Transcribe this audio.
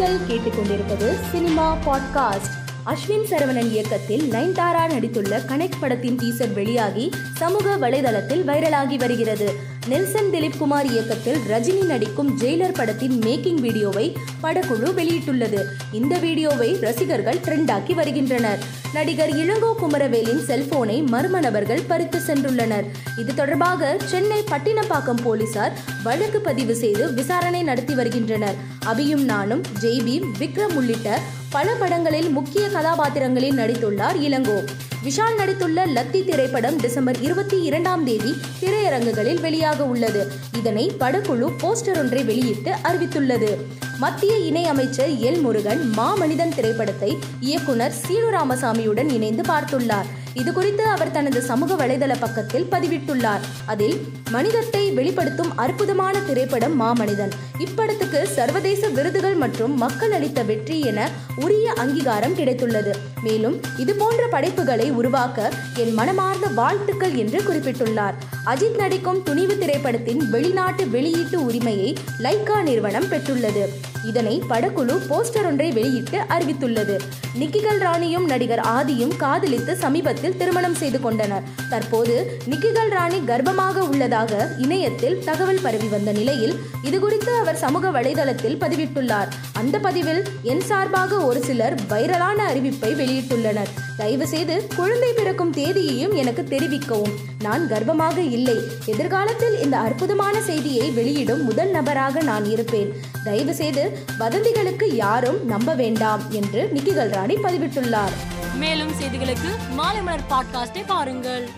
நீங்கள் கேட்டுக்கொண்டிருப்பது cinema podcast. Ashwin Saravanan இயக்கத்தில் நயன்தாரா நடித்துள்ள கனெக்ட் படத்தின் டீசர் வெளியாகி சமூக வலைதளத்தில் வைரலாகி வருகிறது. நெல்சன் திலீப் குமார் இயக்கத்தில் ரஜினி நடிக்கும் ஜெயிலர் படத்தின் மேக்கிங் வீடியோவை படக்குழு வெளியிட்டுள்ளது. இந்த வீடியோவை ரசிகர்கள் ட்ரெண்டாக்கி வருகின்றனர். நடிகர் இளங்கோ குமரவேலின் செல்போனை மர்ம நபர்கள் பறித்து சென்றுள்ளனர். இது தொடர்பாக சென்னை பட்டினப்பாக்கம் போலீசார் வழக்கு பதிவு செய்து விசாரணை நடத்தி வருகின்றனர். அபியும் நானும் ஜெய்பீம் விக்ரம் உள்ளிட்ட பல படங்களில் முக்கிய கதாபாத்திரங்களில் நடித்துள்ளார் இளங்கோ. விஷால் நடித்துள்ள லத்தி திரைப்படம் டிசம்பர் இருபத்தி இரண்டாம் தேதி திரையரங்குகளில் வெளியாக உள்ளது. இதனை படக்குழு போஸ்டர் ஒன்றை வெளியிட்டு அறிவித்துள்ளது. மத்திய இணை அமைச்சர் எல் முருகன் மாமனிதன் திரைப்படத்தை இயக்குனர் சீனு ராமசாமியுடன் இணைந்து பார்த்துள்ளார். இது குறித்து அவர் தனது சமூக வலைதள பக்கத்தில் பதிவிட்டுள்ளார். அதில் மனிதத்தை வெளிப்படுத்தும் அற்புதமான திரைப்படம் மாமனிதன் இப்படத்துக்கு சர்வதேச விருதுகள் மற்றும் மக்கள் அளித்த வெற்றி என உரிய அங்கீகாரம் கிடைத்துள்ளது. மேலும் இதுபோன்ற படைப்புகளை உருவாக்க என் மனமார்ந்த வாழ்த்துக்கள் என்று குறிப்பிட்டுள்ளார். அஜித் நடிக்கும் துணிவு திரைப்படத்தின் வெளிநாட்டு வெளியீட்டு உரிமையை லைக்கா நிறுவனம் பெற்றுள்ளது. இதனை படக்குழு போஸ்டர் ஒன்றை வெளியிட்டு அறிவித்துள்ளது. நிக்கிகள் ராணியும் நடிகர் ஆதியும் காதலித்து சமீபத்தில் திருமணம் செய்து கொண்டனர். தற்போது நிக்கிகள் ராணி கர்ப்பமாக உள்ளதாக இணையத்தில் தகவல் பரவி வந்த நிலையில் இதுகுறித்து அவர் சமூக வலைதளத்தில் பதிவிட்டுள்ளார். அந்த பதிவில் என் சார்பாக ஒரு சிலர் வைரலான அறிவிப்பை வெளியிட்டுள்ளனர். தயவு செய்து குழந்தை பிறக்கும் தேதியையும் எனக்கு தெரிவிக்கவும். நான் கர்ப்பமாக இல்லை. எதிர்காலத்தில் இந்த அற்புதமான செய்தியை வெளியிடும் முதல் நபராக நான் இருப்பேன். தயவு செய்து வதந்திகளுக்கு யாரும் நம்ப வேண்டாம் என்று நிக்கிகள் ராணி பதிவிட்டுள்ளார். மேலும் செய்திகளுக்கு மாலை மலர் பாட்காஸ்டை பாருங்கள்.